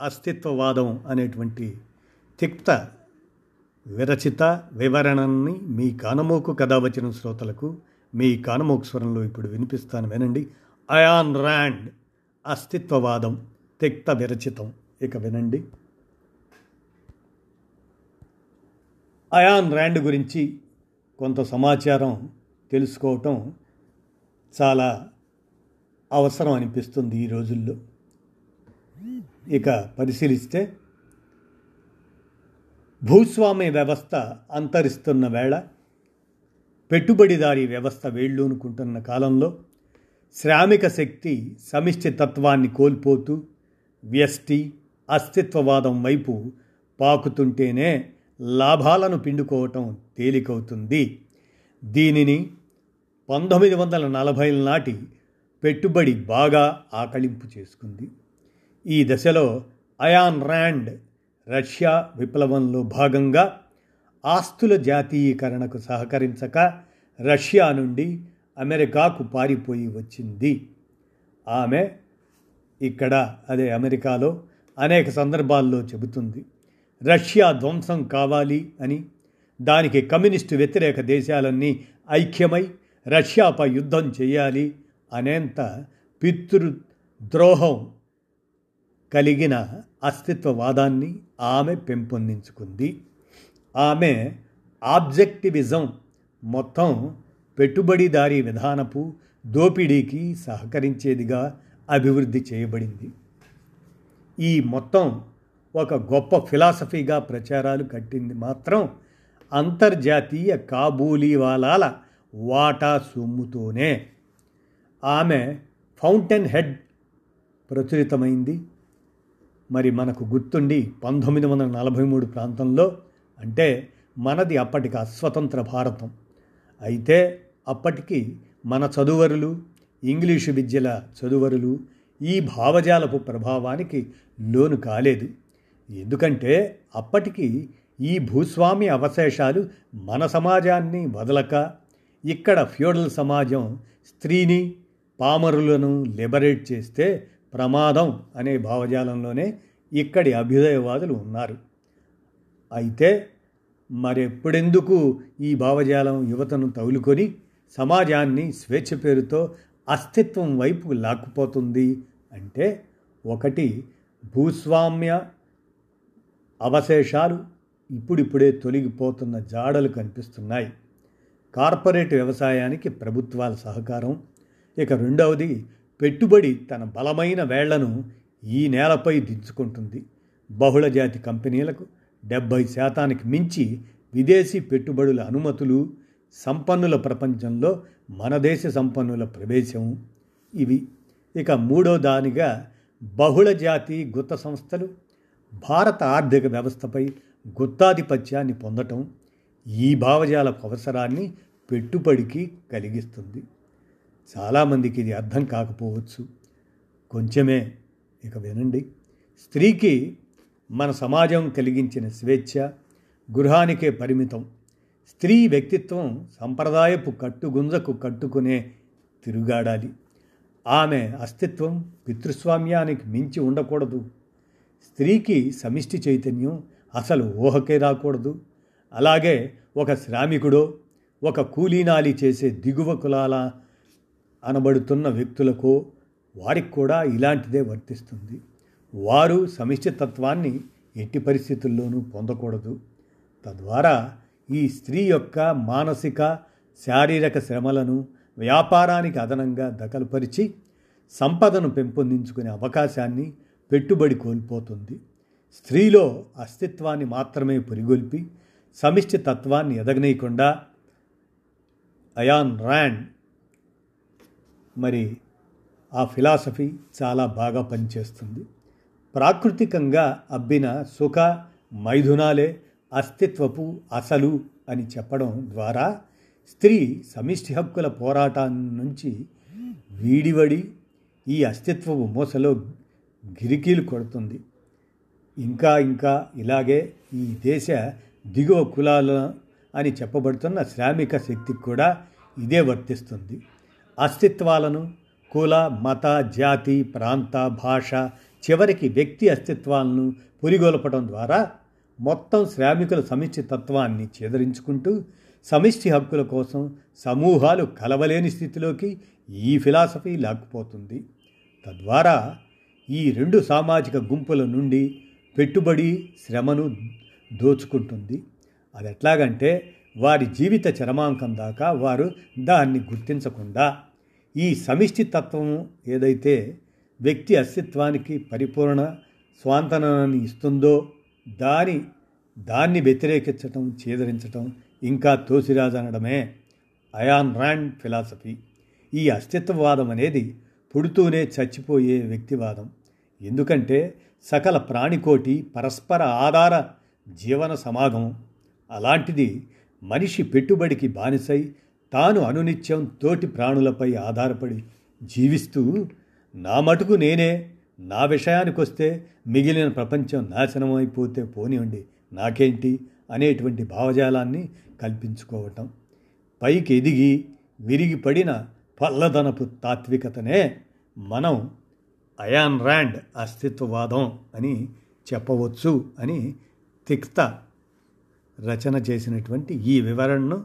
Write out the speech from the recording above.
అస్తిత్వవాదం అనేటువంటి తిక్త విరచిత వివరణని మీ కానమోకు కథ వచ్చిన శ్రోతలకు మీ కానమోకు స్వరంలో ఇప్పుడు వినిపిస్తాను వినండి. అయాన్ ర్యాండ్ అస్తిత్వవాదం తిక్త విరచితం. ఇక వినండి. అయాన్ ర్యాండ్ గురించి కొంత సమాచారం తెలుసుకోవటం చాలా అవసరం అనిపిస్తుంది ఈ రోజుల్లో. ఇక పరిశీలిస్తే భూస్వామ్య వ్యవస్థ అంతరిస్తున్న వేళ పెట్టుబడిదారీ వ్యవస్థ వేళ్ళూనుకుంటున్న కాలంలో శ్రామిక శక్తి సమిష్టి తత్వాన్ని కోల్పోతూ వ్యష్టి అస్తిత్వవాదం వైపు పాకుతుంటేనే లాభాలను పిండుకోవటం తేలికవుతుంది. దీనిని పంతొమ్మిది వందల నలభై నాటి పెట్టుబడి బాగా ఆకళింపు చేసుకుంది. ఈ దశలో అయాన్ ర్యాండ్ రష్యా విప్లవంలో భాగంగా ఆస్తుల జాతీయీకరణకు సహకరించక రష్యా నుండి అమెరికాకు పారిపోయి వచ్చింది. ఆమె ఇక్కడ అదే అమెరికాలో అనేక సందర్భాల్లో చెబుతుంది రష్యా ధ్వంసం కావాలి అని. దానికి కమ్యూనిస్టు వ్యతిరేక దేశాలన్నీ ఐక్యమై రష్యాపై యుద్ధం చేయాలి అనేంత పితృ ద్రోహం కలిగిన అస్తిత్వవాదాన్ని ఆమె పెంపొందించుకుంది. ఆమె ఆబ్జెక్టివిజం మొత్తం పెట్టుబడిదారీ విధానపు దోపిడీకి సహకరించేదిగా అభివృద్ధి చేయబడింది. ఈ మొత్తం ఒక గొప్ప ఫిలాసఫీగా ప్రచారాలు కట్టింది మాత్రం అంతర్జాతీయ కాబూలీవాలాల వాటా సొమ్ముతోనే. ఆమె ఫౌంటైన్ హెడ్ ప్రచురితమైంది. మరి మనకు గుర్తుండి పంతొమ్మిది వందల నలభై మూడు ప్రాంతంలో అంటే మనది అప్పటికి అస్వతంత్ర భారతం. అయితే అప్పటికి మన చదువరులు ఇంగ్లీషు విద్యల చదువరులు ఈ భావజాలపు ప్రభావానికి లోను కాలేదు. ఎందుకంటే అప్పటికి ఈ భూస్వామి అవశేషాలు మన సమాజాన్ని వదలక ఇక్కడ ఫ్యూడల్ సమాజం స్త్రీని పామరులను లిబరేట్ చేస్తే ప్రమాదం అనే భావజాలంలోనే ఇక్కడి అభ్యుదయవాదులు ఉన్నారు. అయితే మరెప్పుడెందుకు ఈ భావజాలం యువతను తగులుకొని సమాజాన్ని స్వేచ్ఛ పేరుతో అస్తిత్వం వైపు లాక్కుపోతుంది అంటే ఒకటి భూస్వామ్య అవశేషాలు ఇప్పుడిప్పుడే తొలగిపోతున్న జాడలు కనిపిస్తున్నాయి. కార్పొరేట్ వ్యవసాయానికి ప్రభుత్వాల సహకారం. ఇక రెండవది పెట్టుబడి తన బలమైన వేళ్ళను ఈ నేలపై దించుకుంటుంది. బహుళజాతి కంపెనీలకు డెబ్భై శాతానికి మించి విదేశీ పెట్టుబడుల అనుమతులు సంపన్నుల ప్రపంచంలో మన దేశ సంపన్నుల ప్రవేశం. ఇవి ఇక మూడో దానిగా బహుళజాతి గుత్త సంస్థలు భారత ఆర్థిక వ్యవస్థపై గుత్తాధిపత్యాన్ని పొందటం ఈ భావజాల అవసరాన్ని పెట్టుబడికి కలిగిస్తుంది. చాలామందికి ఇది అర్థం కాకపోవచ్చు. కొంచెమే ఇక వినండి. స్త్రీకి మన సమాజం కలిగించిన స్వేచ్ఛ గృహానికే పరిమితం. స్త్రీ వ్యక్తిత్వం సంప్రదాయపు కట్టుగుంజకు కట్టుకునే తిరుగాడాలి. ఆమె అస్తిత్వం పితృస్వామ్యానికి మించి ఉండకూడదు. స్త్రీకి సమిష్టి చైతన్యం అసలు ఊహకే రాకూడదు. అలాగే ఒక శ్రామికుడో ఒక కూలీనాలి చేసే దిగువ కులాల అనబడుతున్న వ్యక్తులకు వారికి కూడా ఇలాంటిదే వర్తిస్తుంది. వారు సమిష్టితత్వాన్ని ఎట్టి పరిస్థితుల్లోనూ పొందకూడదు. తద్వారా ఈ స్త్రీ యొక్క మానసిక శారీరక శ్రమలను వ్యాపారానికి అదనంగా దఖలుపరిచి సంపదను పెంపొందించుకునే అవకాశాన్ని పెట్టుబడి కోల్పోతుంది. స్త్రీలో అస్తిత్వాన్ని మాత్రమే పురిగొల్పి సమిష్టి తత్వాన్ని ఎదగనీయకుండా అయాన్ ర్యాండ్ మరి ఆ ఫిలాసఫీ చాలా బాగా పనిచేస్తుంది. ప్రాకృతికంగా అబ్బిన సుఖ మైథునాలే అస్తిత్వపు అసలు అని చెప్పడం ద్వారా స్త్రీ సమిష్టి హక్కుల పోరాటాన్ని నుంచి వీడివడి ఈ అస్తిత్వపు మూసలో గిరికీలు కొడుతుంది. ఇంకా ఇంకా ఇలాగే ఈ దేశ దిగువ కులాల అని చెప్పబడుతున్న శ్రామిక శక్తికి కూడా ఇదే వర్తిస్తుంది. అస్తిత్వాలను కుల మత జాతి ప్రాంత భాష చివరికి వ్యక్తి అస్తిత్వాలను పురిగొల్పడం ద్వారా మొత్తం శ్రామికుల సమిష్టి తత్వాన్ని చేదరించుకుంటూ సమిష్టి హక్కుల కోసం సమూహాలు కలవలేని స్థితిలోకి ఈ ఫిలాసఫీ లాక్కుపోతుంది. తద్వారా ఈ రెండు సామాజిక గుంపుల నుండి పెట్టుబడి శ్రమను దోచుకుంటుంది. అది ఎట్లాగంటే వారి జీవిత చరమాంకం దాకా వారు దాన్ని గుర్తించకుండా ఈ సమిష్టి తత్వము ఏదైతే వ్యక్తి అస్తిత్వానికి పరిపూర్ణ స్వాంతనాన్ని ఇస్తుందో దాని దాన్ని వ్యతిరేకించటం చేదరించటం ఇంకా తోసిరాజనడమే. అయాన్ ర్యాండ్ ఫిలాసఫీ ఈ అస్తిత్వవాదం అనేది పుడుతూనే చచ్చిపోయే వ్యక్తివాదం. ఎందుకంటే సకల ప్రాణికోటి పరస్పర ఆధార జీవన సమాగమం. అలాంటిది మనిషి పెట్టుబడికి బానిసై తాను అనునిత్యం తోటి ప్రాణులపై ఆధారపడి జీవిస్తూ నా మటుకు నేనే నా విషయానికి వస్తే మిగిలిన ప్రపంచం నాశనం అయిపోతే పోనివ్వండి నాకేంటి అనేటువంటి భావజాలాన్ని కల్పించుకోవటం. పైకి ఎదిగి విరిగిపడిన పల్లదనపు తాత్వికతనే మనం అయాన్ ర్యాండ్ అస్తిత్వవాదం అని చెప్పవచ్చు అని తిక్త రచన చేసినటువంటి ఈ వివరణను